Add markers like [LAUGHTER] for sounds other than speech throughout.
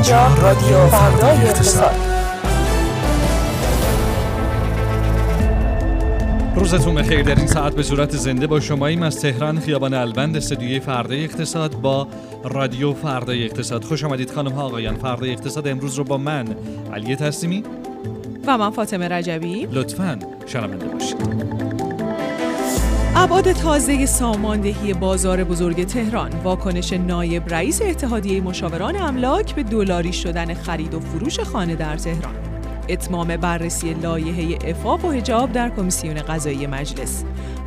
اینجا رادیو فردای اقتصاد. روزتون بخیر. در این ساعت به صورت زنده با شماییم از تهران خیابان البند استدیوی فردای اقتصاد با رادیو فردای اقتصاد. خوش آمدید خانم ها آقایان فردای اقتصاد. امروز رو با من علی تسلیمی و من فاطمه رجبی. لطفاً شنونده باشید. ابعاد تازه ساماندهی بازار بزرگ تهران. واکنش نایب رئیس اتحادیه مشاوران املاک به دلاری شدن خرید و فروش خانه در تهران. اتمام بررسی لایحه عفاف و حجاب در کمیسیون قضایی مجلس.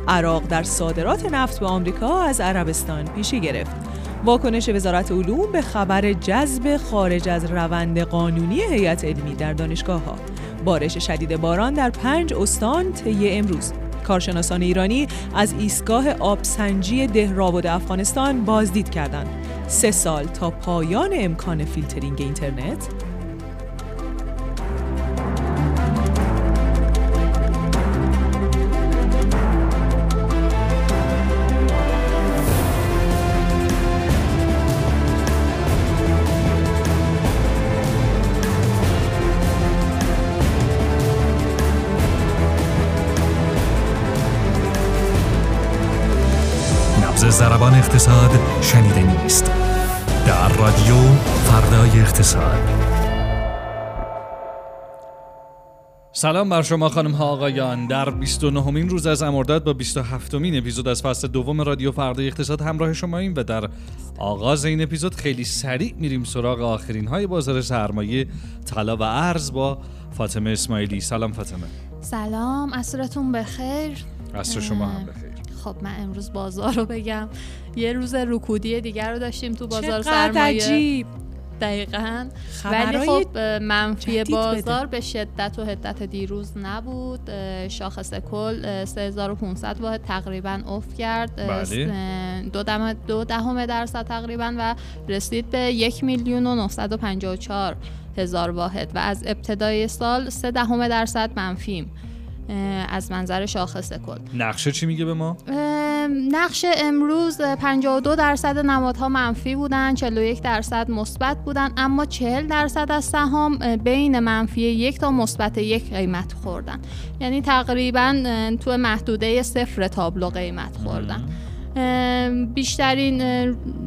عراق در صادرات نفت به آمریکا از عربستان پیشی گرفت. واکنش وزارت علوم به خبر جذب خارج از روند قانونی هیئت علمی در دانشگاه ها بارش شدید باران در پنج استان طی امروز. کارشناسان ایرانی از ایستگاه آبسنجی دهراود افغانستان بازدید کردند. سه سال تا پایان امکان فیلترینگ اینترنت زربان اقتصاد شنیده نیست. در رادیو فردای اقتصاد. سلام بر شما خانم ها آقایان. در 29 مین روز از امرداد با 27 مین اپیزود از فصل دوم رادیو فردای اقتصاد همراه شما ایم و در آغاز این اپیزود خیلی سریع میریم سراغ آخرین های بازار سرمایه طلا و ارز با فاطمه اسماعیلی. سلام فاطمه. سلام اصرتون بخیر. عصر شما هم بخیر. خب من امروز بازار رو بگم. یه روز رکودی دیگر رو داشتیم تو بازار سرمایه. عجیب. دقیقا. ولی خب منفی بازار به شدت و حدت دیروز نبود. شاخص کل 3500 واحد تقریبا افت کرد. بله. دو, دم دو دهم درصد تقریبا و رسید به یک میلیون و 954 هزار واحد. و از ابتدای سال سه دهم درصد منفیم. از منظر شاخص کل. نقشه چی میگه به ما؟ نقش امروز 52 درصد نمادها منفی بودن 41 درصد مثبت بودن اما 40 درصد از سهام بین منفی یک تا مثبت یک قیمت خوردن. یعنی تقریبا تو محدوده صفر تابلو قیمت خوردن. بیشترین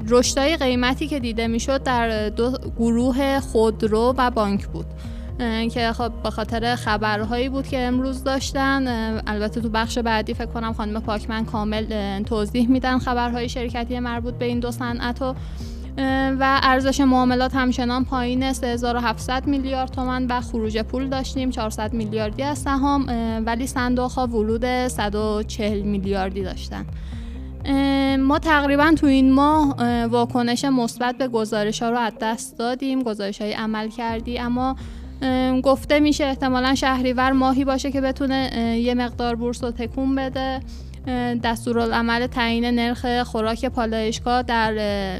رشدای قیمتی که دیده می‌شد در دو گروه خودرو و بانک بود. که خب به خاطر خبرهایی بود که امروز داشتن البته تو بخش بعدی فکر کنم خانم پاکمن کامل توضیح میدن خبرهای شرکتی مربوط به این دو صنعت و و ارزش معاملات همچنان پایین 3700 میلیارد تومن و خروج پول داشتیم 400 میلیاردی از سهام ولی صندوق ها ورود 140 میلیاردی داشتن. ما تقریبا تو این ماه واکنش مثبت به گزارش ها رو از دست دادیم گزارش های عمل کردی اما گفته میشه احتمالا شهریور ماهی باشه که بتونه یه مقدار بورس رو تکون بده. دستورالعمل تعیین نرخ خوراک پالایشگاه در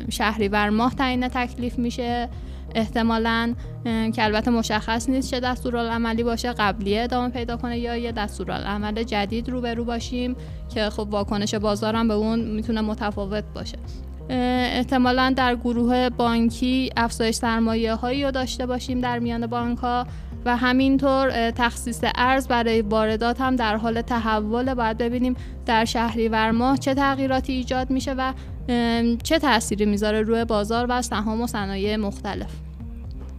شهریور ماه تعیین تکلیف میشه. احتمالا که البته مشخص نیست چه دستورالعملی باشه قبلیه ادامه پیدا کنه یا یه دستورالعمل جدید روبرو باشیم که خب واکنش بازارم به اون می‌تونه متفاوت باشه. احتمالا در گروه بانکی افزایش سرمایه هایی رو داشته باشیم در میان بانک ها و همینطور تخصیص ارز برای واردات هم در حال تحول. باید ببینیم در شهریور ماه چه تغییراتی ایجاد میشه و چه تأثیری می‌ذاره روی بازار و سهام و صنایع مختلف.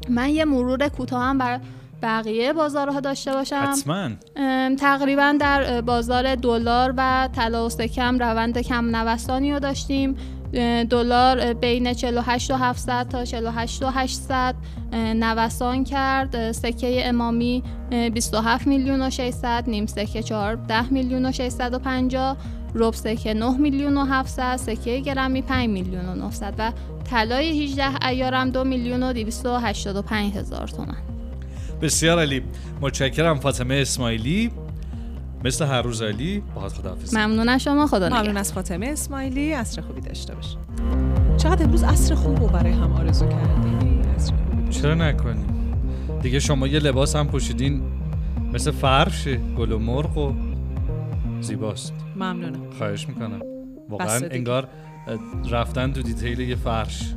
من یه مرور کوتاه هم بر بقیه بازارها داشته باشم. حتما. تقریبا در بازار دلار و طلا و سکم روند کم نوسانی رو داشتیم. دلار بین 48 و 700 تا 48 و 800 نوسان کرد. سکه امامی 27 میلیون و 600 نیم سکه 14 میلیون و 650 رب سکه 9 میلیون و 700 سکه گرمی 5 میلیون و 900 و طلای 18 ایارم 2 میلیون و 285 هزار تومن بسیار علی متشکرم فاطمه اسماعیلی. مثل هر روز علی باهات خداحافظ ممنون از شما خدا ممنون از فاطمه اسماعیلی. عصر خوبی داشته باش. چقدر امروز عصر خوب رو برای هم آرزو کردی؟ چرا نکنی؟ دیگه شما یه لباس هم پوشیدین. مثل فرش گل و مرغ و زیباست. ممنونم. خواهش می‌کنم. واقعا انگار رفتن تو دیتیل یه فرش.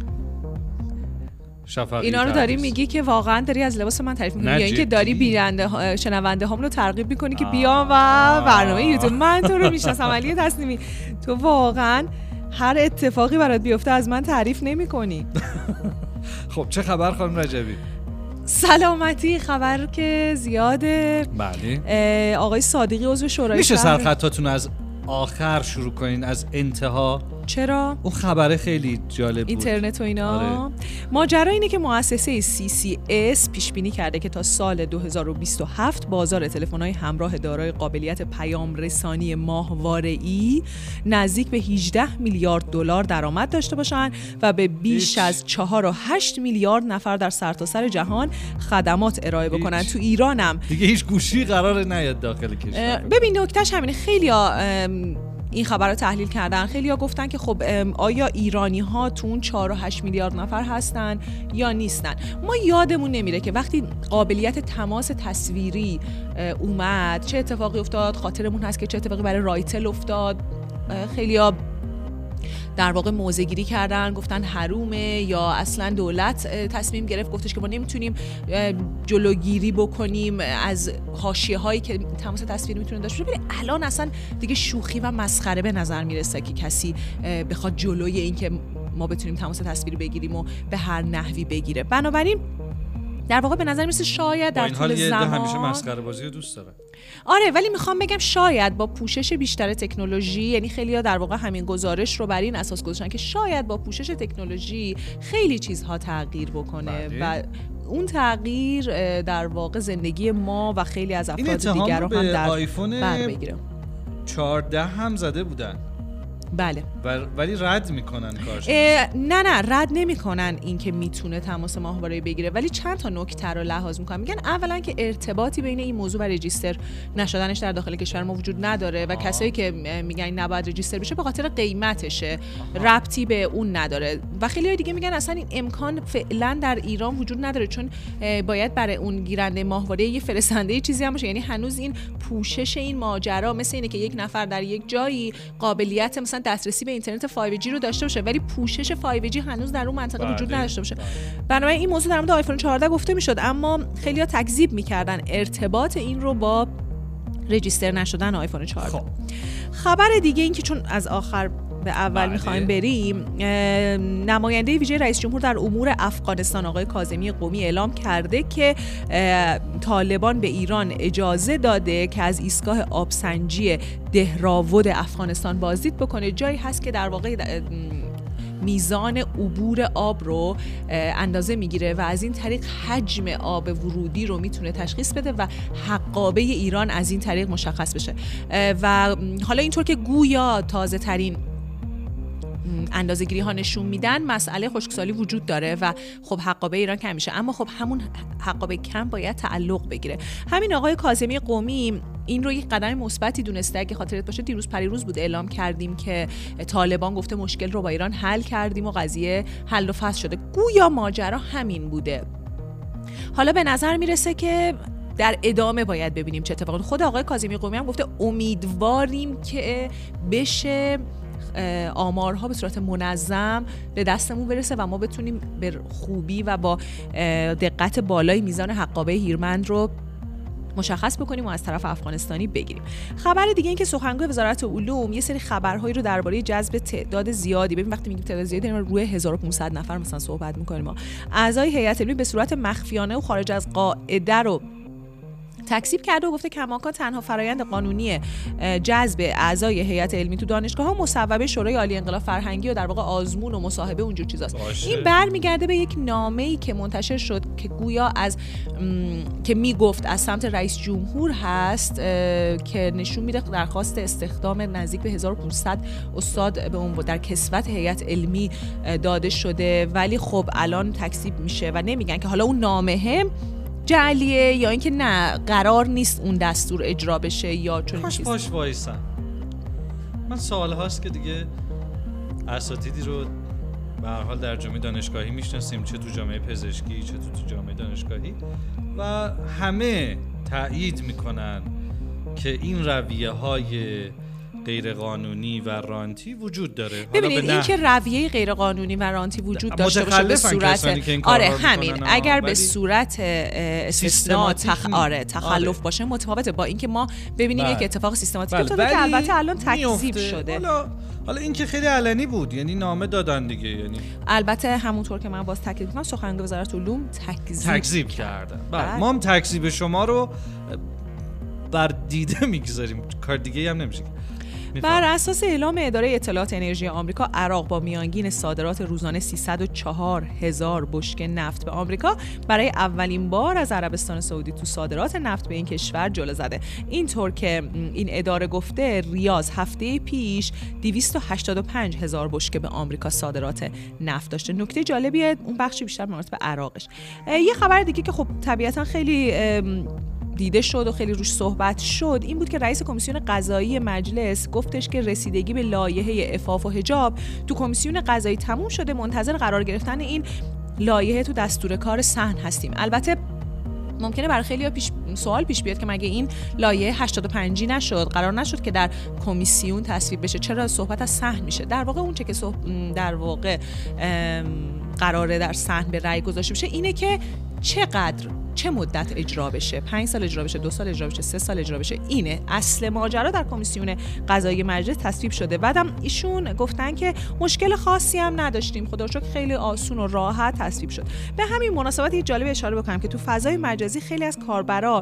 شفقی اینا رو داری. میگی که واقعا داری از لباس من تعریف می‌کنی. یا اینکه داری. بیننده شنونده هام رو ترغیب می‌کنی که آه. بیان و برنامه یوتیوب من تو رو می‌شناسم. علی تصمیمی تو واقعا هر اتفاقی برات بیفته از من تعریف نمی‌کنی. [LAUGHS] خب چه خبر خانم رجبی؟ سلامتی خبر که زیاده. بله. آقای صادقی عضو شورای میشه سرخطاتون از آخر شروع کنین از انتها؟ چرا؟ اون خبره خیلی جالب بود. اینترنت و اینا. آره. ماجرا اینه که مؤسسه CCS پیش بینی کرده که تا سال 2027 بازار تلفن‌های همراه دارای قابلیت پیام رسانی ماهواره‌ای نزدیک به 18 میلیارد دلار درآمد داشته باشند و به بیش. از 4 و 8 میلیارد نفر در سرتاسر جهان خدمات ارائه بکنن. تو ایرانم. دیگه هیچ گوشی قرار نیاد داخل کشور. ببین نکتهش همینه. خیلی این خبر رو تحلیل کردن. خیلی ها گفتن که خب آیا ایرانی ها تو اون 4 و 8 میلیارد نفر هستن یا نیستن؟ ما یادمون نمیره که وقتی قابلیت تماس تصویری اومد چه اتفاقی افتاد؟ خاطرمون هست که چه اتفاقی برای رایتل افتاد. خیلی ها در واقع موضع گیری کردن گفتن حرومه یا اصلا دولت تصمیم گرفت گفتش که ما نمی‌تونیم جلوگیری بکنیم از حاشیه هایی که تماس تصویری می‌تونه داشته باشه. ولی الان اصلا دیگه شوخی و مسخره به نظر می‌رسه که کسی بخواد جلوی این که ما بتونیم تماس تصویری بگیریم و به هر نحوی بگیره. بنابراین در واقع به نظر می‌رسه شاید در طول عده همیشه زمان مسخره بازی رو دوست داره آره ولی می‌خوام بگم شاید با پوشش بیشتر تکنولوژی یعنی خیلی در واقع همین گزارش رو بر این اساس گذاشتن که شاید با پوشش تکنولوژی خیلی چیزها تغییر بکنه بله. و اون تغییر در واقع زندگی ما و خیلی از افراد دیگر رو هم در آیفون بر بگیره. 14 هم زده بودن. بله. ولی رد می‌کنن کارش نه نه رد نمی‌کنن این که می‌تونه تماس ماهواره بگیره. ولی چند تا نکته رو لحاظ می‌کنن میگن اولا که ارتباطی بین این موضوع و رجیستر نشدنش در داخل کشور ما وجود نداره و کسایی که میگن نباید رجیستر بشه به خاطر قیمتشه. ربطی به اون نداره. و خیلی دیگه میگن اصلا این امکان فعلا در ایران وجود نداره چون باید برای اون گیرنده ماهواره یه فرستنده چیزی هم باشه. یعنی هنوز این پوشش این ماجرا مثل اینه که یک نفر در یک جایی قابلیت مثلا دسترسی به اینترنت 5G رو داشته باشه ولی پوشش 5G هنوز در اون منطقه بله. وجود نداشته باشه بنابراین این موضوع در مورد آیفون 14 گفته می‌شد اما خیلی ها تکذیب می‌کردن ارتباط این رو با رجیستر نشدن آیفون 14 خب. خبر دیگه این که چون از آخر به اول بله. می‌خوایم بریم نماینده ویژه رئیس جمهور در امور افغانستان آقای کاظمی قومی اعلام کرده که طالبان به ایران اجازه داده که از ایستگاه آبسنجی دهراود افغانستان بازدید بکنه جایی هست که در واقع میزان عبور آب رو اندازه می‌گیره و از این طریق حجم آب ورودی رو می‌تونه تشخیص بده و حقابه ایران از این طریق مشخص بشه و حالا اینطور که گویا تازه ترین اندازه گیری ها نشون میدن مسئله خشکسالی وجود داره و خب حقابه ایران کم میشه. اما خب همون حقابه کم باید تعلق بگیره. همین آقای کاظمی قومی این رو یک قدم مثبتی دونسته. اگه خاطرت باشه دیروز پریروز بود اعلام کردیم که طالبان گفته مشکل رو با ایران حل کردیم و قضیه حل و فصل شده. گویا ماجرا همین بوده. حالا به نظر می‌رسه که در ادامه باید ببینیم چه اتفاقی. خود آقای کاظمی قومی هم گفته امیدواریم که بشه آمارها به صورت منظم به دستمون برسه و ما بتونیم به خوبی و با دقت بالای میزان حقابه هیرمند رو مشخص بکنیم و از طرف افغانستانی بگیریم. خبر دیگه این که سخنگوی وزارت علوم یه سری خبرهایی رو درباره جذب تعداد زیادی ببین وقتی میگیم تعداد زیادی داریم روی 1500 نفر مثلا صحبت می‌کنیم اعضای هیئت علمی به صورت مخفیانه و خارج از قاعده رو تکذیب کرده و گفته کماکان تنها فرایند قانونی جذب اعضای هیئت علمی تو دانشگاه ها مصوبه شورای عالی انقلاب فرهنگی و در واقع آزمون و مصاحبه اونجور چیزاست باشه. این برمیگرده به یک نامه ای که منتشر شد که گویا از م، که می‌گفت از سمت رئیس جمهور هست اه، که نشون میده درخواست استخدام نزدیک به 1500 استاد به اون در کسوت هیئت علمی داده شده ولی خب الان تکذیب میشه و نمیگن که حالا اون نامه جعلیه یا اینکه نه قرار نیست اون دستور اجرا بشه یا چون کاش پاش وایسن. من سوال هاست که دیگه اساتیدی رو به هر حال در جامعه دانشگاهی می‌شناسیم چه تو جامعه پزشکی چه تو, تو جامعه دانشگاهی. و همه تایید می‌کنن که این رویه های غیر قانونی و رانتی وجود داره ببینید این که رویه غیر قانونی و رانتی وجود داشته باشه به صورت که این آره همین اگر به صورت سیستماتیک تخ... نی- آره تخلف آره. باشه متفاوته با اینکه ما ببینیم بله. یک اتفاق سیستماتیک بله، افتاده که البته الان تکذیب. شده حالا حالا این که خیلی علنی بود یعنی نامه دادن دیگه یعنی البته همونطور که من باز تاکید می‌کنم سخنگوی وزارت علوم تکذیب تکذیب کردن بله. ما هم تکذیب شما رو بر دیده می‌گذاریم کار دیگه هم نمیشه بر اساس اعلام اداره اطلاعات انرژی آمریکا عراق با میانگین صادرات روزانه 304 هزار بشکه نفت به آمریکا. برای اولین بار از عربستان سعودی تو صادرات نفت به این کشور جلو زده. اینطور که این اداره گفته ریاض هفته پیش 285 هزار بشکه به آمریکا صادرات نفت داشته. نکته جالبیه اون بخشی بیشتر مربوط به عراقش. یه خبر دیگه که خب طبیعتا خیلی دیده شد و خیلی روش صحبت شد این بود که رئیس کمیسیون قضایی مجلس گفتش که رسیدگی به لایحه عفاف و حجاب تو کمیسیون قضایی تموم شده منتظر قرار گرفتن این لایحه تو دستور کار سهن هستیم. البته ممکنه برای خیلی پیش سوال پیش بیاد که مگه این لایحه 85 نشد؟ قرار نشد که در کمیسیون تصویب بشه. چرا صحبت از سهن میشه؟ در واقع اون چه که در واقع قراره در سهن به رأی گذاشته بشه اینه که چقدر چه مدت اجرا بشه؟ پنج سال اجرا بشه دو سال اجرا بشه سه سال اجرا بشه؟ اینه. اصل ماجرا در کمیسیون قضایی مجلس تصویب شده. بعدم ایشون گفتن که مشکل خاصی هم نداشتیم. خدا شکر خیلی آسون و راحت تصویب شد. به همین مناسبت یه جالب اشاره بکنم که تو فضای مجازی خیلی از کاربرا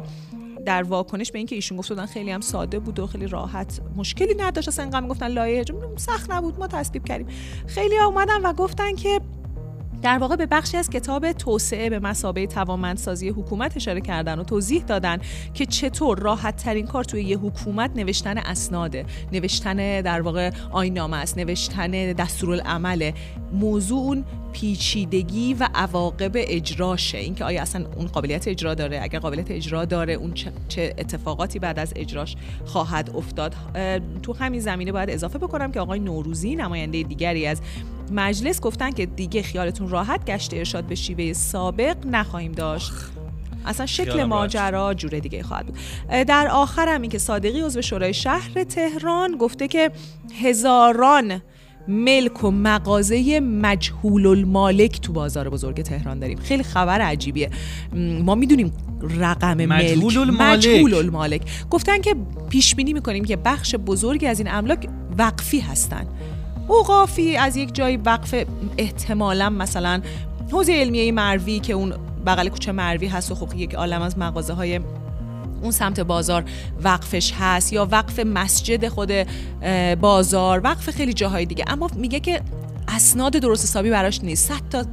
در واکنش به اینکه ایشون گفته بودن خیلی هم ساده بود و خیلی راحت. مشکلی نداشت. اصلا انقدر می‌گفتن لایحه حجاب سخت نبود. ما تصویب کردیم. خیلی اومدن و گفتن که در واقع به بخشی از کتاب توسعه به مسابقه توانمندسازی حکومت اشاره کردن و توضیح دادن که چطور راحت ترین کار توی یه حکومت نوشتن اسناده نوشتن در واقع آینامه است نوشتن دستورالعمله. موضوع اون پیچیدگی و عواقب اجراشه. اینکه آیا اصلا اون قابلیت اجرا داره اگر قابلیت اجرا داره اون چه, اتفاقاتی بعد از اجراش خواهد افتاد. تو همین زمینه باید اضافه بکنم که آقای نوروزی نماینده دیگری از مجلس گفتن که دیگه خیالتون راحت گشت ارشاد به شیوه سابق نخواهیم داشت. اصلا شکل ماجرا جور دیگه خواهد بود. در آخر هم این که صادقی عضو شورای شهر تهران گفته که هزاران ملک و مغازه مجهول المالک تو بازار بزرگ تهران داریم. خیلی خبر عجیبیه. ما می‌دونیم رقم ملک مجهول المالک. مجهول المالک گفتن که پیش بینی می‌کنیم که بخش بزرگی از این املاک وقفی هستن. اوقافی از یک جایی وقف احتمالا مثلا حوزه علمیه مروی که اون بغل کوچه مروی هست و خب یک عالم از مغازه های اون سمت بازار وقفش هست یا وقف مسجد خود بازار وقف خیلی جاهای دیگه. اما میگه که اسناد درست حسابی براش نیست. صد تا اه،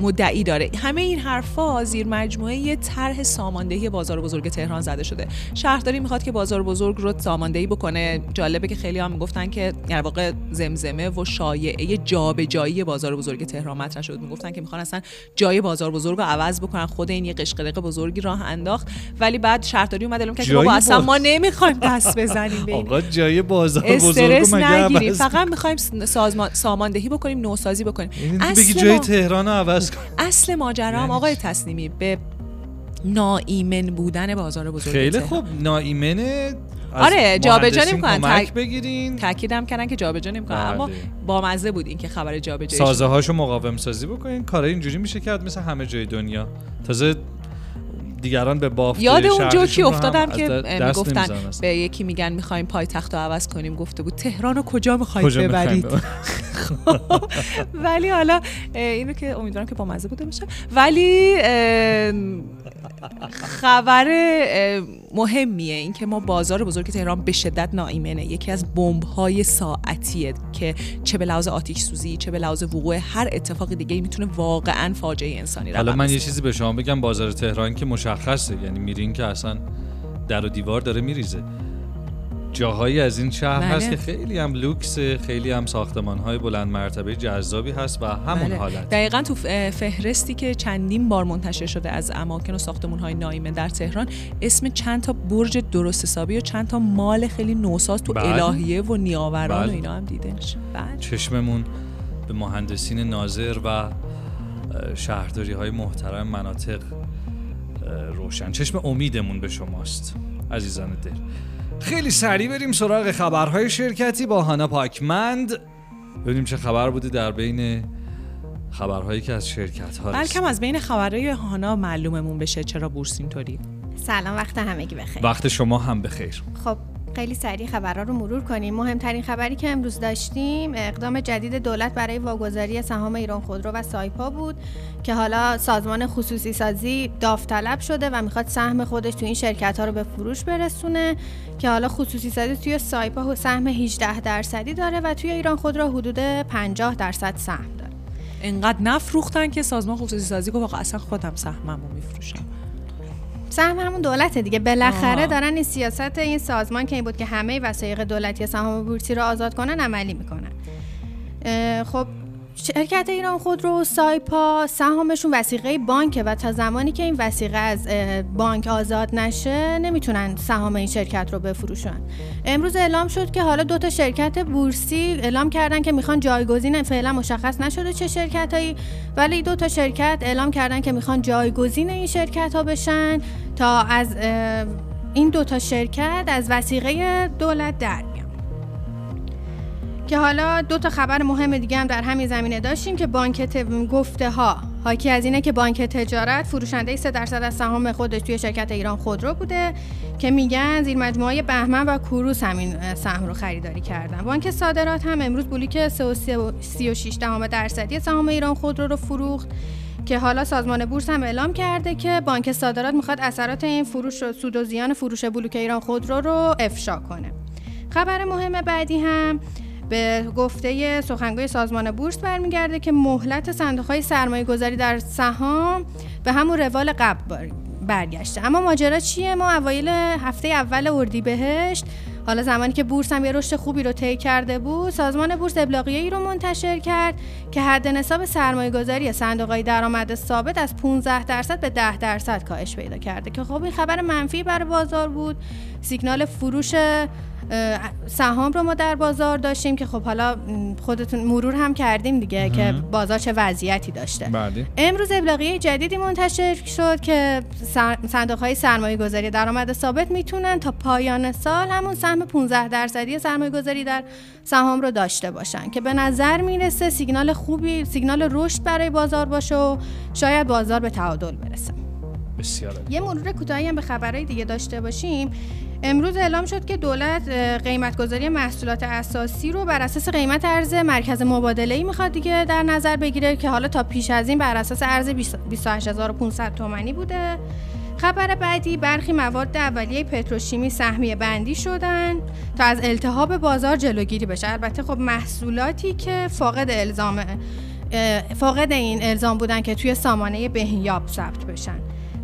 مدعی داره. همه این حرفا زیر مجموعه یه طرح ساماندهی بازار بزرگ تهران زده شده. شهرداری می‌خواد که بازار بزرگ رو ساماندهی بکنه. جالبه که خیلی هم می‌گفتن که در واقع زمزمه و شایعه جابجایی بازار بزرگ تهران مطرح شد. می‌گفتن که می‌خوان اصلا جای بازار بزرگ رو عوض بکنن. خود این یه قشقرق بزرگی راه انداخت. ولی بعد شهرداری اومد اعلام کرد که بابا اصلا ما نمی‌خوایم دست بزنیم به این. آقا جای بازار بزرگ مگه فقط می‌خوایم سازمان ساماندهی بکنیم نوسازی بکنیم. یعنی بگی اصل جای تهران رو عوض کن اصل ماجرا هم آقای چی؟ تسلیمی به ناایمن بودن بازار بزرگ خیلی. خوب ناایمنه از آره، جابجا نمی‌کنن. تک- بگیرین تاکیدم کردن که جابجا نمی‌کنن اما بله. با مزه بود این که خبر جابجایی سازه هاشو مقاوم سازی بکنین کارای اینجوری میشه کرد مثل همه جای دنیا تازه دیگران به بافت یاد اون جوکی افتادم که اصلا. به یکی میگن می‌خوایم پایتخت رو عوض کنیم گفته بود تهران رو کجا می‌خواید ببرید؟ ولی حالا اینو که امیدوارم که با مزه بوده باشه. ولی خبر مهمیه این که ما بازار بزرگ تهران به شدت ناایمنه. یکی از بمب های ساعتیه که چه به لحاظ آتش سوزی چه به لحاظ وقوع هر اتفاق دیگه می‌تونه واقعا فاجعه انسانی حالا من یه. چیزی به شما بگم بازار تهران که مشخصه. یعنی میرین که اصلا در و دیوار داره میریزه. جاهایی از این شهر بله. هست که خیلی هم لوکس خیلی هم ساختمان های بلند مرتبه جذابی هست و همون بله. حالت دقیقا تو فهرستی که چندین بار منتشر شده از اماکن و ساختمون های نایمن در تهران اسم چند تا برج درست حسابی و چند تا مال خیلی نوساز تو بله. الهیه و نیاوران بله. و اینا هم دیده میشه بله. چشممون به مهندسین ناظر و شهرداری های محترم مناطق روشن چشم امیدمون به شماست عزیزان دل خیلی سریع بریم سراغ خبرهای شرکتی با هانا پاکمند. ببینیم چه خبر بوده در بین خبرهایی که از شرکت ها بلکم از بین خبرهای هانا معلوممون بشه چرا بورس اینطوری. سلام وقت همگی بخیر. وقت شما هم بخیر. خب خیلی سریع خبرها رو مرور کنیم. مهمترین خبری که امروز داشتیم اقدام جدید دولت برای واگذاری سهام ایران خودرو و سایپا بود که حالا سازمان خصوصی سازی داوطلب شده و می‌خواد سهم خودش تو این شرکت ها رو به فروش برسونه که حالا خصوصی سازی توی سایپا سهم 18 درصدی داره و توی ایران خودرو حدود 50 درصد سهم داره. انقدر نفروختن که سازمان خصوصی سازی گفت اصلا خودم سهممو میفروشم. سهم همون دولت دیگه بالاخره. دارن این سیاست این سازمان که این بود که همه وسایق دولتی سهام بورسی رو آزاد کنن عملی می‌کنن خب شرکت ایران خودرو سایپا سهامشون وسیقه بانکه و تا زمانی که این وسیقه از بانک آزاد نشه نمی‌تونن سهام این شرکت رو بفروشن. امروز اعلام شد که حالا دو تا شرکت بورسی اعلام کردن که می‌خوان جایگزین فعلا مشخص نشده چه شرکتایی ولی دو تا شرکت اعلام کردن که می‌خوان جایگزین این شرکت ها بشن تا از این دو تا شرکت از وسیقه دولت در. که حالا دو تا خبر مهم دیگه هم در همین زمینه داشتیم که بانک ت... گفته ها حاکی از اینه که بانک تجارت فروشنده 3 درصد از سهام خودش توی شرکت ایران خودرو بوده که میگن زیر مجموعه بهمن و کوروس همین سهم رو خریداری کردن. بانک صادرات هم امروز بلیک 36 دهم درصدی سهام ایران خودرو رو فروخت که حالا سازمان بورس هم اعلام کرده که بانک صادرات می‌خواد اثرات این فروش و سود و زیان فروش بلوک ایران خودرو رو افشا کنه. خبر مهم بعدی هم به گفته سخنگوی سازمان بورس برمیگرده که مهلت صندوق های سرمایه گذاری در سهام به همون روال قبل بر- برگشته. اما ماجرا چیه؟ ما اوایل هفته اول اردیبهشت حالا زمانی که بورس هم یه رشد خوبی رو طی کرده بود سازمان بورس ابلاغیه ای رو منتشر کرد که حد نصاب سرمایه گذاری صندوق درآمد ثابت از 15 درصد به 10 درصد کاهش پیدا کرده. که خب این خبر منفی برای بازار بود. سیگنال فروش سهام رو ما در بازار داشتیم که خب حالا خودتون مرور هم کردیم دیگه که بازار چه وضعیتی داشته. بله. امروز ابلاغیه جدیدی منتشر شد که صندوق های سرمایه گذاری درآمد ثابت می‌تونن تا پایان سال همون سهم 15 درصدی سرمایه گذاری در سهام رو داشته باشن که به نظر می‌رسه سیگنال خوبی سیگنال رشد برای بازار باشه و شاید بازار به تعادل برسه. بسیار. یه مرور کوتاهی هم به خبرهای دیگه داشته باشیم. امروز اعلام شد که دولت قیمتگذاری محصولات اساسی رو بر اساس قیمت ارز مرکز مبادله ای می‌خواد دیگه در نظر بگیره که حالا تا پیش از این بر اساس ارز 28500 تومانی بوده. خبر بعدی برخی مواد اولیه پتروشیمی سهمیه بندی شدن تا از التهاب بازار جلوگیری بشه. البته خب محصولاتی که فاقد الزام اه، فاقد این الزام بودن که توی سامانه بهیاب ثبت بشن.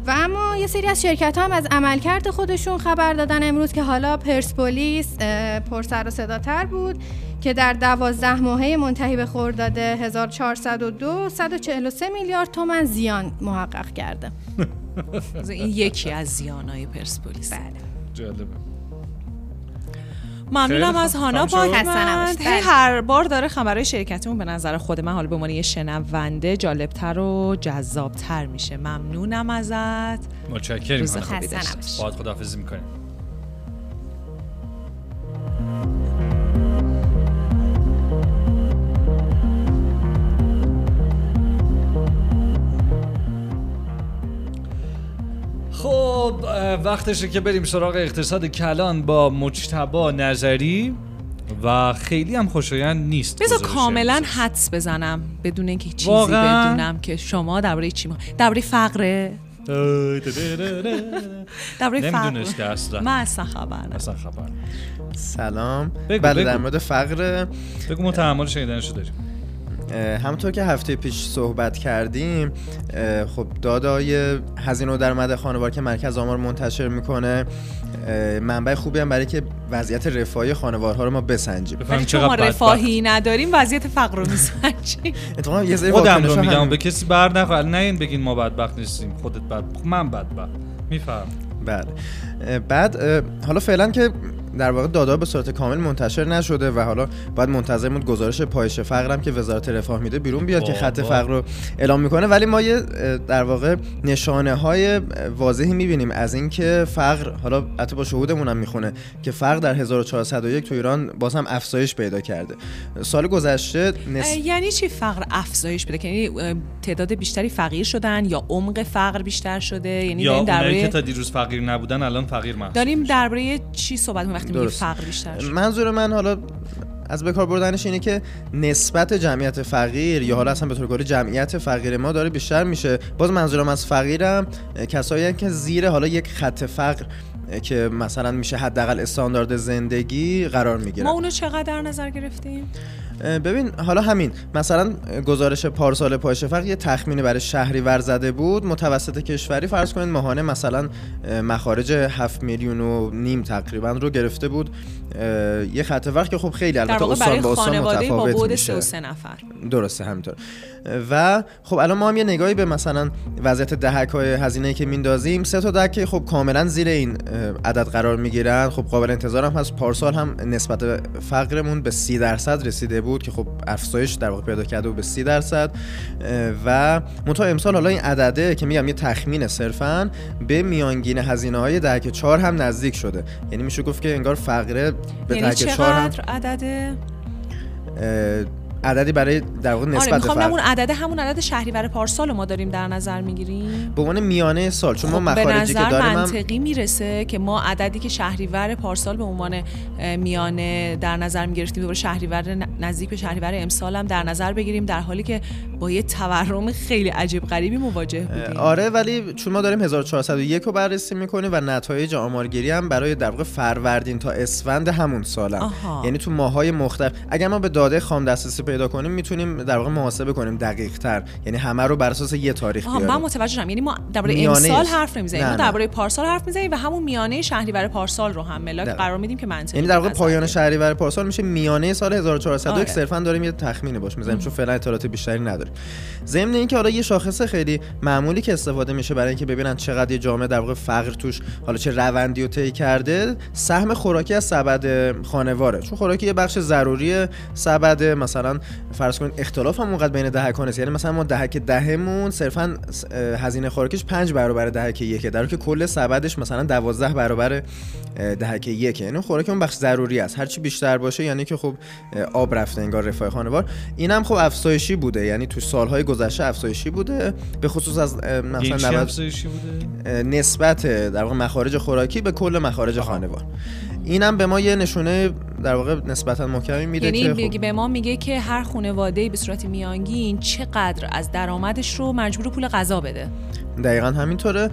و اما یه سری از شرکت هم از عملکرد خودشون خبر دادن امروز که حالا پرسپولیس پرسر و صداتر بود که در دوازده ماهه منتهی به خرداد 1402 143 میلیارد تومن زیان محقق کرده. [LAUGHS] این یکی از زیانای پرسپولیس. بله. جالبه. ممنونم از. هانا پاکمند. هی. هر بار داره خبرهای شرکتمون به نظر خود من حالا به عنوان یه شنونده جالبتر و جذابتر میشه ممنونم ازت روز هانا. خوبی. باش. باید خداحافظی می‌کنیم وقتشه که بریم سراغ اقتصاد کلان با مجتبا نظری و خیلی هم خوشایند نیست بذار کاملا. حدس بزنم بدون اینکه چیزی واقعاً؟ بدونم که شما درباره چی ما درباره فقره درباره فقر نمی‌دونسته اصلا من اصلا خبر ندارم. اصلا خبر سلام بله. در مورد فقر بگو ما تحمل شنیدنشو داریم همونطور که هفته پیش صحبت کردیم خب دادای هزینه و درآمد خانوار که مرکز آمار منتشر می‌کنه منبع خوبی هم برای که وضعیت رفاهی خانوارها رو ما بسنجیم. ولی چون ما بدبخت. رفاهی نداریم وضعیت فقر رو میسنجیم. [LAUGHS] اتفاقا یه سری خودم رو میگم هم- به کسی بر نخواه نه این بگین ما بدبخت نیستیم خودت بد من بدبخت. میفهم. بله. بعد حالا فعلا که در واقع دادا به صورت کامل منتشر نشده و حالا باید منتظر بود گزارش پایش فقرم که وزارت رفاه میده بیرون بیاد که خط. فقر رو اعلام می‌کنه. ولی ما یه در واقع نشانه های واضحی می‌بینیم از اینکه فقر حالا حتی با شهودمون هم می‌خونه که فقر در 1401 تو ایران باز هم افزایش پیدا کرده. سال گذشته نس... یعنی چی فقر افزایش که یعنی تعداد بیشتری فقیر شدن یا عمق فقر بیشتر شده؟ یعنی یا اونایی که تا دیروز فقیر نبودن الان فقیر محسوب داریم درباره چی صحبت می‌کنیم؟ وقتی درست. فقر بیشتر منظور من حالا از بکار بردنش اینه که نسبت جمعیت فقیر یا حالا اصلا به طور کلی جمعیت فقیر ما داره بیشتر میشه. باز منظورم از فقیرم کسایی که زیر حالا یک خط فقر که مثلا میشه حداقل استاندارد زندگی قرار می‌گیرن. ما اونو چقدر در نظر گرفتیم؟ ببین حالا همین. مثلا گزارش پارسال پایش فقر یه تخمینی برای شهری ور زده بود. متوسط کشوری فرض کنید ماهانه مثلا مخارج 7 میلیون و نیم تقریبا رو گرفته بود. یه خط فقر که خب خیلی در البته واقع برای استان خانواده با میشه. 3 و 3 نفر. درسته همینطور. و خب الان ما هم یه نگاهی به مثلا وضعیت دهک های هزینه که میندازیم سه تا دهک که خب کاملا زیر این عدد قرار می‌گیرن. خب قابل انتظار هم هست. پارسال هم نسبت فقرمون به 30 درصد رسیده بود که خب افزایش در واقع پیدا کرده بود به 30 درصد. و منتها امسال حالا این عدده که میگم یه تخمین صرفا به میانگین هزینه های دهک 4 هم نزدیک شده. یعنی میشه گفت که انگار فقره به یعنی دهک 4 هم؟ چقدر عدده اه، عددی برای در واقع آره نسبت فقر همون عدده همون عدد شهریور پارسال ما داریم در نظر می‌گیریم. به عنوان میانه سال چون ما خب به مخارجی که داریم هم منطقی می‌رسه که ما عددی که شهریور پارسال به عنوان میانه در نظر می‌گرفتیم دوباره شهریور نزدیک به شهریور امسال هم در نظر بگیریم در حالی که با یه تورم خیلی عجیب غریبی مواجه بودیم. آره ولی چون ما داریم 1401 رو بررسی می‌کنیم و نتایج آمارگیری هم برای در واقع فروردین تا اسفند همون سالم آها. یعنی تو ماهای مختلف اگر ما به داده خام دسترسی پیدا کنیم می‌تونیم در واقع محاسبه کنیم دقیق تر یعنی همه رو بر اساس یه تاریخ آها من بیاریم متوجه شدم یعنی ما درباره امسال. حرف نمی‌زنیم ما. درباره پارسال حرف می‌زنیم و همون میانه شهریور پارسال رو هم ملاک. قرار میدیم که منطقی یعنی در واقع پایان. شهریور پارسال میشه میانه سال 1401 آره. صرفا داریم یه تخمینی باش می‌زنیم چون فعلا اطلاعات بیشتری نداریم ضمن اینکه حالا یه شاخص خیلی معمولی که استفاده میشه برای اینکه ببینن چقدر یه جامعه در واقع فقر توش حالا چه روندی رو طی کرده سهم خوراکی از سبد خانواره چون خوراکی یه بخش ضروری سبد مثلا فرض کنید اختلاف هم اونقدر بین دهکان است. یعنی مثلا ما دهک دهمون صرفا هزینه خوراکیش پنج برابر دهک یکه در که کل سبدش مثلا دوازده برابر اه، دهک یکه. یعنی خوراک اون بخش ضروری است. هرچی بیشتر باشه یعنی که خب آب رفته انگار رفاه خانوار. اینم خب افزایشی بوده. یعنی تو سالهای گذشته افزایشی بوده. به خصوص از مثلا چه 90 افزایشی بوده؟ نسبت در واقع مخارج خوراکی به کل مخارج خانوار. اینم به ما یه نشونه در واقع نسبتا محکمی میده یعنی که میگه- خب به ما میگه که هر خانواده به صورت میانگین چقدر از درآمدش رو مجبور پول غذا بده. دقیقا همینطوره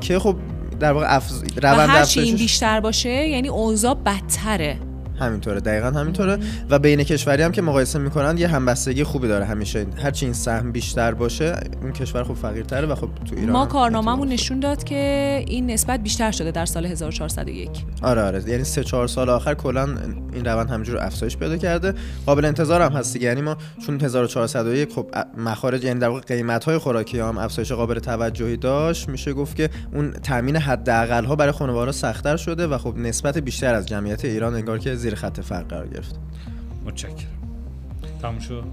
که خب در واقع افز... و روند هر چی این بیشتر باشه یعنی اوضاع بدتره. همینطوره دقیقا همینطوره. و بین کشوری هم که مقایسه می‌کنن یه همبستگی خوبی داره همیشه. هرچی این سهم بیشتر باشه اون کشور خب فقیرتره و خب تو ایران ما هم کارنامه‌مون نشون داد که این نسبت بیشتر شده در سال 1401 آره آره. یعنی سه چهار سال آخر کلا این روند همینجور افزایش پیدا کرده. قابل انتظار هم هست یعنی ما چون 1401 خب مخارج یعنی در واقع قیمت های خوراکی هم افزایش قابل توجهی داشت. میشه گفت که اون تامین حداقل ها برای خانوارها سختتر شده و خب نسبت بیشتر از جمعیت ایران انگار که زیر خط فقر قرار گرفت. متشکرم. تموم شد؟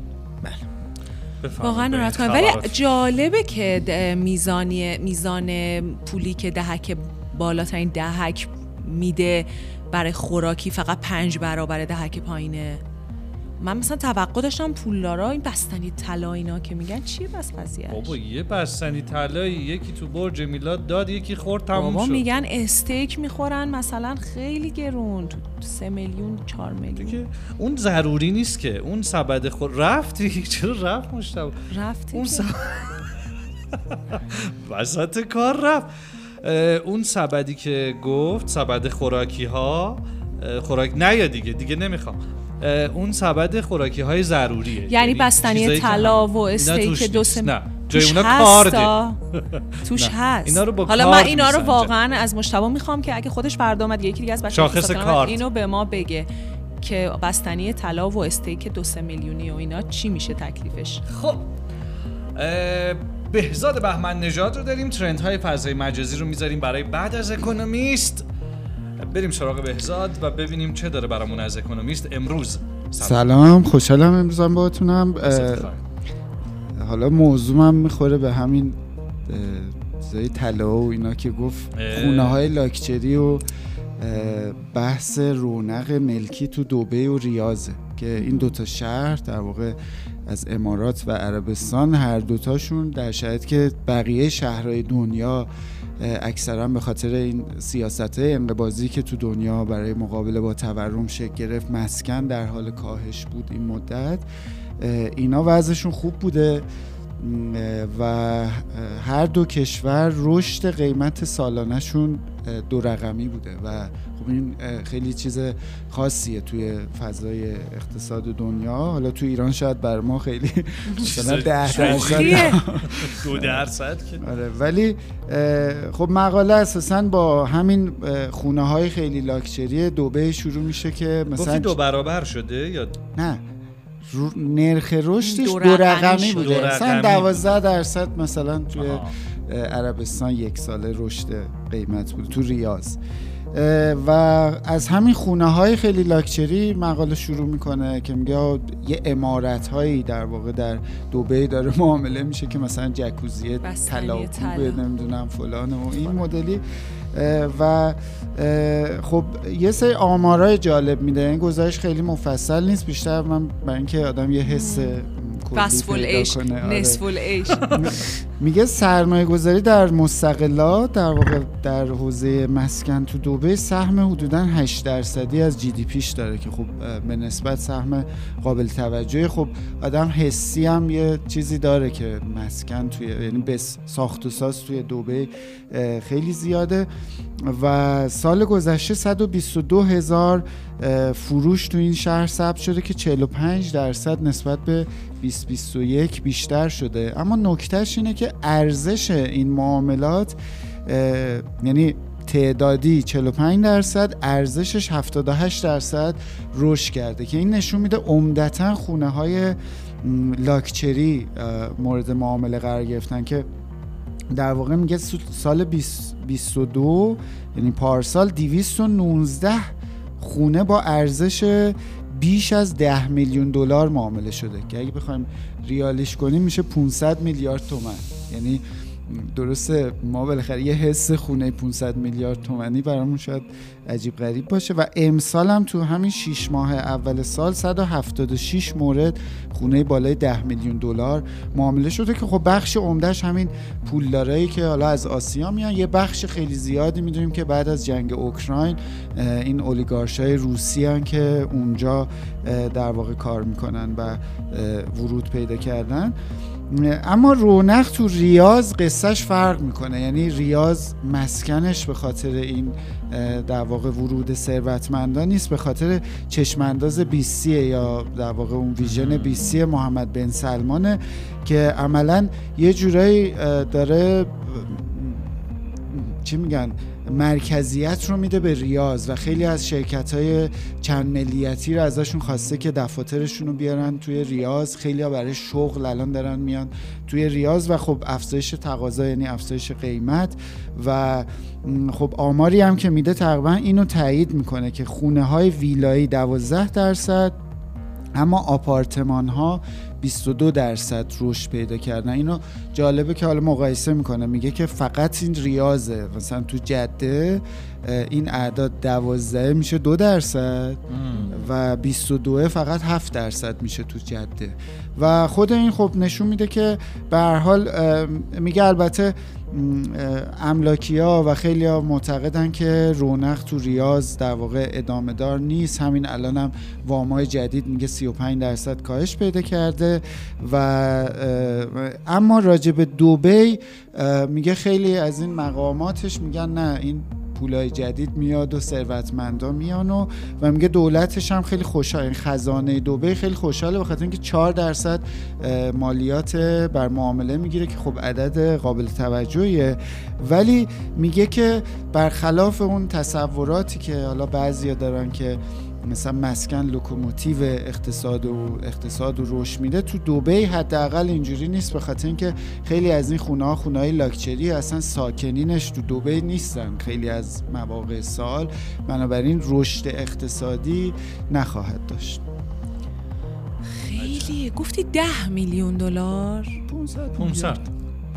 بله. واقعا ناراحت کنم. ولی. جالبه که میزانی میزان پولی که دهک بالاترین دهک میده برای خوراکی فقط پنج برابر دهک پایینه. من مثلا توقع داشتم پولدارا این بستنی طلا اینا که میگن چیه بس قضیه بابا یه بستنی طلایی یکی تو برج میلاد داد یکی خورد تموم بابا شد. میگن استیک می‌خورن مثلا خیلی گرون تو سه میلیون چهار میلیون. دیگه اون ضروری نیست که اون سبد خور رفتی [LAUGHS] چرا رفت مشتبه؟ رفتی اون که؟ سب... [LAUGHS] وسط کار رفت. اون سبدی که گفت سبد خوراکی ها خوراک نه یا دیگه دیگه نمی‌خوام. اون سبد خوراکی های ضروریه یعنی بستنی چیزایی که طلا و استیک دو. سه نه جای اونا کارده. [LAUGHS] توش. هست اینا رو با حالا من اینا رو. واقعا از مشتبه می‌خوام که اگه خودش فردا اومد یکی دیگه از شاخص کارت. اینو به ما بگه که بستنی طلا و استیک دو سه میلیونی و اینا چی میشه تکلیفش خب بهزاد بهمن نژاد رو داریم ترند های فضای مجازی رو می‌ذاریم برای بعد از اکونومیست بریم سراغ بهزاد و ببینیم چه داره برامون از اکونومیست امروز. سلام. خوشحالم امروزم باهاتونم. حالا موضوعم می‌خوره به همین زای طلا و اینا که گفت خونه های لاکچری و بحث رونق ملکی تو دوبه و ریاضه که این دوتا شهر در واقع از امارات و عربستان هر دوتاشون در شاید که بقیه شهرهای دنیا اکثرا به خاطر این سیاست انقبازی که تو دنیا برای مقابله با تورم شکل گرفت مسکن در حال کاهش بود این مدت. اینا وضعشون خوب بوده و هر دو کشور رشد قیمت سالانهشون دو رقمی بوده و خب این خیلی چیز خاصیه توی فضای اقتصاد دنیا. حالا تو ایران شاید بر ما خیلی [LAUGHS] مثلا ده درصد دو درصد آره ولی خب مقاله اساسا با همین خونه های خیلی لاکچری دوبه شروع میشه که مثلا دو برابر شده یا؟ نه. نرخ رشدش دو رقمی بوده. مثلا 12 درصد مثلا توی عربستان یک ساله رشد قیمت بود تو ریاض. و از همین خونه های خیلی لاکچری مقاله شروع می‌کنه که میگه یه امارت هایی در واقع در دوبه داره معامله میشه که مثلا جکوزی طلا نمی‌دونم فلان و این مدلی. و خب یه سری آمارای جالب میده. این گزارش خیلی مفصل نیست بیشتر من برای اینکه آدم یه حس وصفل عشق نصفل [LAUGHS] میگه سرمایه گذاری در مستقلات در واقع در حوزه مسکن تو دوبه سهم حدودا 8 درصدی از جی دی پیش داره که خب به نسبت سهم قابل توجهی. خب آدم حسی هم یه چیزی داره که مسکن توی یعنی به ساخت و ساز توی دوبه خیلی زیاده. و سال گذشته 122 هزار فروش تو این شهر ثبت شده که 45 درصد نسبت به 2021 بیشتر شده. اما نکتهش اینه که ارزش این معاملات یعنی تعدادی 45 درصد ارزشش 78 درصد رشد کرده که این نشون میده عمدتا خونه های لاکچری مورد معامله قرار گرفتن که در واقع میگه سال 2022 یعنی پارسال 219 خونه با ارزش بیش از 10 میلیون دلار معامله شده که اگه بخوایم ریالیش کنیم میشه 500 میلیارد تومن. یعنی درسته ما بالاخره یه حس خونه 500 میلیارد تومنی برامون شاید عجیب غریب باشه و امسال هم تو همین 6 ماه اول سال 176 مورد خونه بالای 10 میلیون دلار معامله شده که خب بخش عمدهش همین پولدارایی که حالا از آسیا میان. یه بخش خیلی زیادی می‌دونیم که بعد از جنگ اوکراین این اولیگارشای روسی هن که اونجا در واقع کار می‌کنن و ورود پیدا کردن. اما رونق تو ریاض قصهش فرق می‌کنه. یعنی ریاض مسکنش به خاطر این در واقع ورود ثروتمندان نیست به خاطر چشمانداز بیسیه یا در واقع اون ویژن بیسی محمد بن سلمانه که عملا یه جورایی داره چی میگن؟ مرکزیت رو میده به ریاض و خیلی از شرکت های چند ملیتی رو ازشون خواسته که دفاترشون رو بیارن توی ریاض. خیلی ها برای شغل الان دارن میان توی ریاض و خب افزایش تقاضا یعنی افزایش قیمت و خب آماری هم که میده تقریبا اینو تایید می‌کنه که خونه های ویلایی 12 درصد اما آپارتمان ها 22 درصد رشد پیدا کردن اینو جالبه که حالا مقایسه می‌کنه میگه که فقط این ریاضه مثلا تو جده این اعداد 12 میشه دو درصد و 22 فقط 7 درصد میشه تو جده. و خود این خب نشون میده که به هر حال میگه البته املاکی ها و خیلی ها معتقدن که رونق تو ریاض در واقع ادامه دار نیست. همین الان هم وامای جدید میگه 35 درصد کاهش پیدا کرده و اما راجب دوبی میگه خیلی از این مقاماتش میگن نه این پولای جدید میاد و ثروتمندا میان و و میگه دولتش هم خیلی خوشحال. خزانه دوبه خیلی خوشحاله بخاطر اینکه 4 درصد مالیات بر معامله می‌گیره که خب عدد قابل توجهیه. ولی میگه که برخلاف اون تصوراتی که حالا بعضیا دارن که مثلا مسکن لوکوموتیو اقتصاد و اقتصاد و رشد میده تو دبی حداقل اینجوری نیست به خاطر اینکه خیلی از این خونه ها خونه های لاکچری اصلا ساکنینش تو دبی نیستن. خیلی از مواقع سال بنابراین رشد اقتصادی نخواهد داشت. خیلی. گفتی ده میلیون دلار؟ 500 500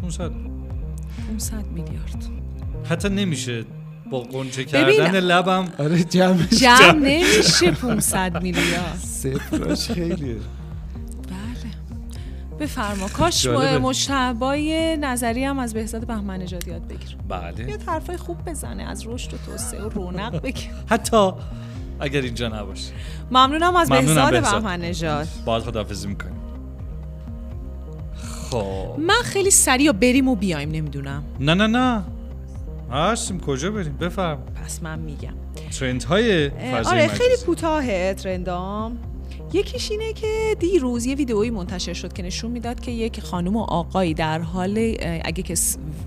500 500 میلیارد. حتی نمیشه با قنچه. کردن لبم. آره جمعش جمع نمیشه 500 میلیارد. صفراش خیلیه. بله. بفرما. کاش. مجتبای نظری هم از بهزاد بهمن نژاد یاد بگیر بله. یه حرفای خوب بزنه از رشد و توسعه و رونق بگیر حتی اگر اینجا نباشه. ممنونم از ممنونم بهزاد. بهمن نژاد. باید خداحافظی می‌کنیم. خب. من خیلی سریع بریم و بیایم نمی‌دونم. نه نه نه. هستیم کجا بریم؟ بفرم پس من میگم. ترند های آره. خیلی کوتاهه ترندام. یکیش اینه که دیروز یه ویدئویی منتشر شد که نشون می‌داد که یک خانم و آقایی در حال اگه که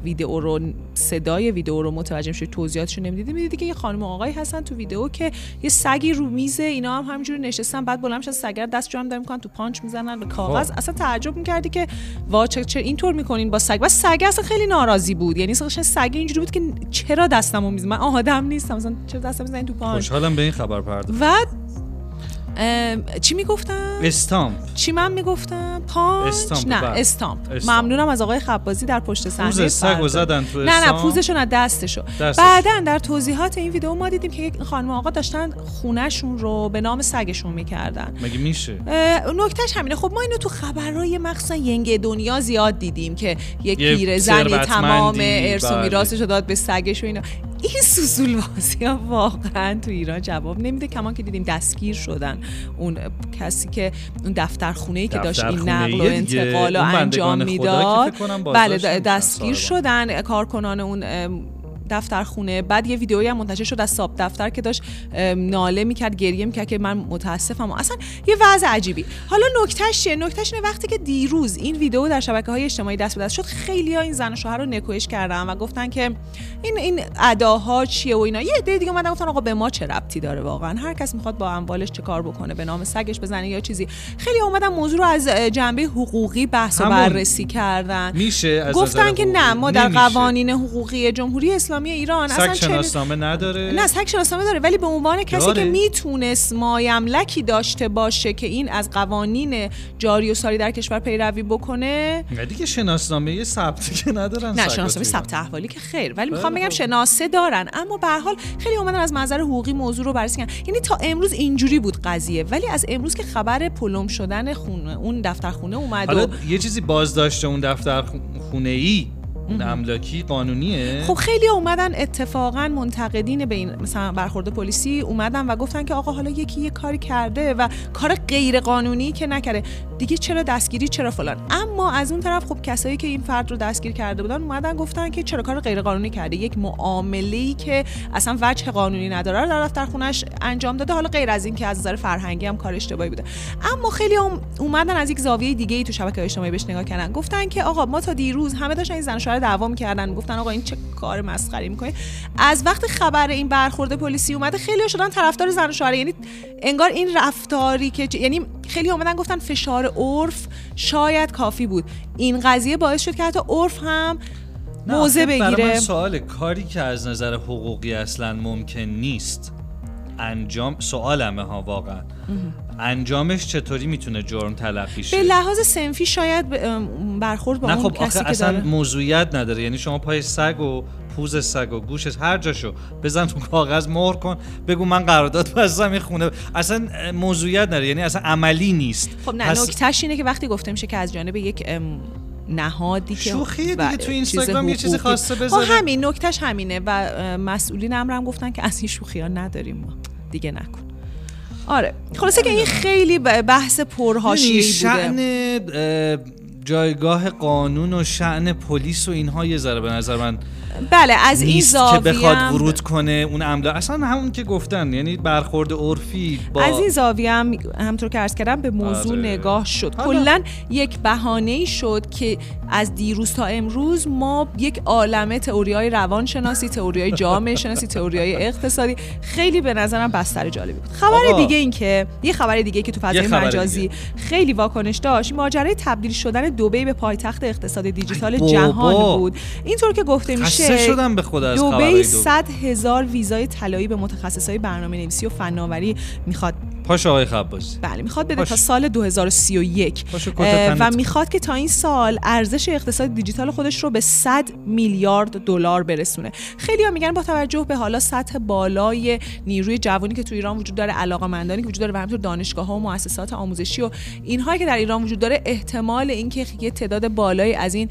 ویدئو رو صدای ویدئو رو متوجه میشه توضیحاتش رو نمی‌دیدی می‌دیدی که یه خانم و آقایی هستن تو ویدئو که یه سگی رو میزه اینا هم همینجوری نشستن بعد بلند میشن سگ رو دست جمع دارن می‌کنن تو پانچ می‌زنن به کاغذ. خب. اصلا تعجب می‌کردی که وا چه, اینطور می‌کنین با سگ؟ و سگ اصلا خیلی ناراضی بود. یعنی اصلا سگ اینجوری بود که چرا دستمو می‌زنی من آدم نیستم. مثلا چرا دستم می‌زنین تو پانچ؟ خوشحالم به این خبر پرداخت. و چی می‌گفتم؟ استامپ چی من می‌گفتم؟ پانچ؟ استامپ، نه بله. استامپ. استامپ. ممنونم از آقای خبازی در پشت صحنه پوز سگ. و زدن تو نه نه. پوزشون از دستشو دستش. بعدا در توضیحات این ویدیو ما دیدیم که یک خانم آقا داشتن خونهشون رو به نام سگشون می‌کردن مگه میشه نکتهش همینه خب ما اینو تو خبرهای مخصوصا ینگ دنیا زیاد دیدیم که یک پیرزنی تمام ارث و بله. میراثش رو داد به سگش و اینا این سوسول بازی ها واقعا تو ایران جواب نمیده کمان که دیدیم دستگیر شدن اون کسی که اون دفتر خونه ای که داشت این نقل و. انتقال رو اون انجام می‌داد بله دستگیر. شدن کارکنان اون دفتر خونه. بعد یه ویدئویی هم منتشر شد از ساب دفتر که داشت ناله می‌کرد گریه می‌کرد که من متاسفم. اصلا یه وضع عجیبی. حالا نکتهش چیه؟ نکتهش اینه وقتی که دیروز این ویدیو در شبکه های اجتماعی دست به دست شد خیلی ها این زن و شوهر رو نکوهش کردن و گفتن که این این اداها چیه و اینا. یه عده دیگه اومدن گفتن آقا به ما چه ربطی داره واقعا؟ هر کس می‌خواد با اموالش چه کار بکنه به نام سگش بزنه یا چیزی. خیلی اومدن موضوع رو از جنبه حقوقی بحث و. بررسی کردن. میشه از گفتن که؟ نه ما در. قوانین حقوقی جمهوری اسلامی ایران سگ شناسنامه نداره؟ نه سگ شناسنامه داره ولی به عنوان کسی داره؟ که می‌تونست مایملکی داشته باشه که این از قوانین جاری و ساری در کشور پیروی بکنه. نه دیگه شناسنامه یه ثبتی که ندارن نه شناسنامه ثبت احوالی که خیر ولی می‌خوام بله بگم خب. شناسه دارن. اما به حال خیلی اومدن از منظر حقوقی موضوع رو بررسی کردن. یعنی تا امروز اینجوری بود قضیه ولی از امروز که خبر پلم شدن خونه اون دفتر خونه اومد حالا و یه چیزی بازداشته اون دفتر خونه ای املاکی قانونیه؟ خب خیلی اومدن اتفاقا منتقدین به این مثلا برخورد پلیسی اومدن و گفتن که آقا حالا یکی یه کاری کرده و کار غیر قانونی که نکرده. دیگه چرا دستگیری چرا فلان؟ اما از اون طرف خب کسایی که این فرد رو دستگیر کرده بودن اومدن گفتن که چرا کار غیر قانونی کرده. یک معامله ای که اصلا وجه قانونی نداره رو در دفتر خونش انجام داده. حالا غیر از این که از نظر فرهنگی هم کار اشتباهی بوده. اما خیلی هم اومدن از یک زاویه دیگه ای تو شبکه اجتماعی بهش نگاه کردن. گفتن که آقا ما تا دیروز همه داشتن این زن شوهر دعوا می‌کردن. گفتن آقا این چه کار مسخره می‌کنی؟ از وقت خبر این برخورد پلیسی اومده خیلی شدن طرفدار زن شوهر. یعنی انگار این رفتاری که یعنی خیلی اومدن گفتن فشار عرف شاید کافی بود. این قضیه باعث شد که حتی عرف هم آخه برای بگیره. من سوال کاری که از نظر حقوقی اصلا ممکن نیست انجام سوالمه ها واقعا. انجامش چطوری می‌تونه جرم تلقی شه؟ به لحاظ سنفی شاید برخورد با نه اون خب کسی آخه که اصلا داره. موضوعیت نداره. یعنی شما پای سگ و پوز سگ و گوشت هر جاشو بزن تو کاغذ مهر کن بگو من قرارداد بستم این خونه. اصلا موضوعیت نداره. یعنی اصلا عملی نیست. خب نه پس نکتهش اینه که وقتی گفته میشه که از جانب یک ام، نهادی که شوخیه و دیگه تو چیز اینستاگرام یه چیزی حقوقی- خواسته خب بذاره. همین نکتهش همینه و مسئولین امرم گفتن که از این شوخی ها نداریم ما. دیگه نکن. آره. خلاصه که این خیلی بحث یعنی پرهاشیه‌ای بوده جایگاه قانون و شعن پلیس و اینها یه ذره به نظر من بله از این نیست که زاویه بخواد ورود کنه اون املا اصلا همون که گفتن یعنی برخورد عرفی با از این زاویه هم همطور که عرض کردم به موضوع آره. نگاه شد کلا یک بهانه ای شد که از دیروز تا امروز ما یک عالمه تئوری های روانشناسی تئوری های جامعه شناسی تئوری های اقتصادی خیلی به نظرم بستر جالبی بود خبر آقا. دیگه این که یه خبر دیگه که تو فضای مجازی دیگه. خیلی واکنش داشت ماجرای تبدیل شدن دبی به پایتخت اقتصاد دیجیتال. جهان بود اینطور که گفته میشه شدم به خدا از دبی دبی. 100 هزار ویزای طلایی به متخصصای برنامه نویسی و فناوری می‌خواد پاش آقای خبازی بله می‌خواد بده باشه. تا سال 2031 باشه، کت اه، تنت. و می‌خواد که تا این سال ارزش اقتصاد دیجیتال خودش رو به 100 میلیارد دلار برسونه خیلی ها میگن با توجه به حالا سطح بالای نیروی جوانی که تو ایران وجود داره علاقمندانی که وجود داره و همینطور دانشگاه ها و مؤسسات آموزشی و اینهایی که در ایران وجود داره احتمال اینکه یه تعداد بالایی از این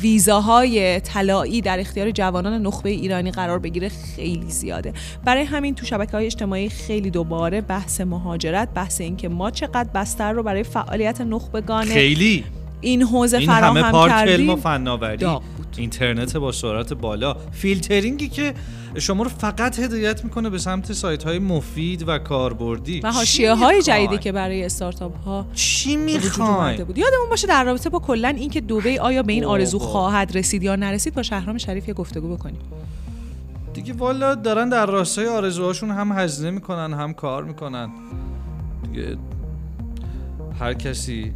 ویزاهای طلایی در اختیار جوانان نخبه ایرانی قرار بگیره خیلی زیاده. برای همین تو شبکه های اجتماعی خیلی دوباره بحث مهاجرت بحث اینکه ما چقدر بستر رو برای فعالیت نخبگان خیلی. این حوزه این همه فراهم پارک علم و کردیم. فناوری. اینترنت با سرعت بالا. فیلترینگی که شما رو فقط هدایت می‌کنه به سمت سایت های مفید و کاربردی. و حاشیه های؟ جدیدی که برای استارتاپ ها چی می‌خواین اومده بود. یادمون باشه در رابطه با کلا اینکه دبی آیا به این آرزو. خواهد رسید یا نرسید با شهرام شریف یه گفتگو بکنیم. دیگه والا دارن در راستای آرزوهاشون هم هزینه می‌کنن هم کار می‌کنن. دیگه هر کسی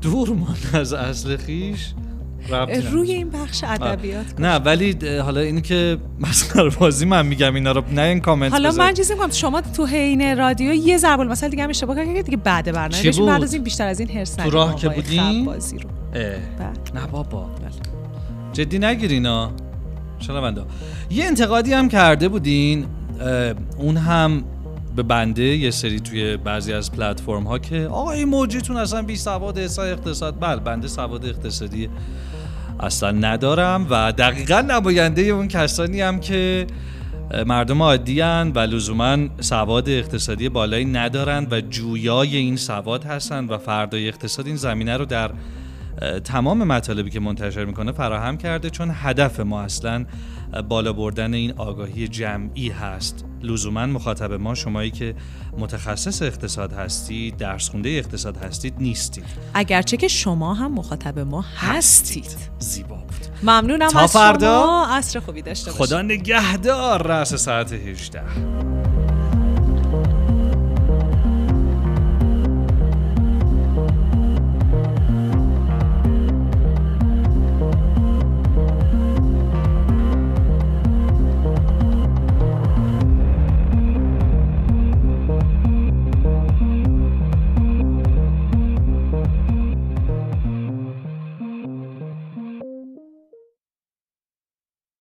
دور ماند از اصل خیش. روی. این بخش ادبیات نه ولی حالا اینی که مسخره بازی من میگم اینا رو نه این کامنت حالا. من چیزی میگم شما تو حین رادیو یه ضرب المثل دیگه هم اشتباه کردید که دیگه بعد برنامه بهش بود؟ بپردازیم بیشتر از این هرس تو راه که آقای بودین؟ خبازی رو. بله. نه بابا جدی نگیرینا شنونده یه انتقادی هم کرده بودین اون هم به بنده یه سری توی بعضی از پلتفرم ها که آقا این موجیتون اصلا بی سواد اقتصاد بله بنده سواد اقتصادی اصلا ندارم و دقیقا نماینده اون کسانی هم که مردم عادی هن و لزوما سواد اقتصادی بالایی ندارن و جویای این سواد هستن و فردای اقتصاد این زمینه رو در تمام مطالبی که منتشر می‌کنه فراهم کرده چون هدف ما اصلا بالا بردن این آگاهی جمعی هست. لزوما مخاطب ما شمایی که متخصص اقتصاد هستید درس خونده اقتصاد هستید نیستید. اگرچه که شما هم مخاطب ما هستید. زیبا بود. ممنونم تا از فردا. شما. عصر خوبی داشته باشید. خدا نگهدار. رأس ساعت 18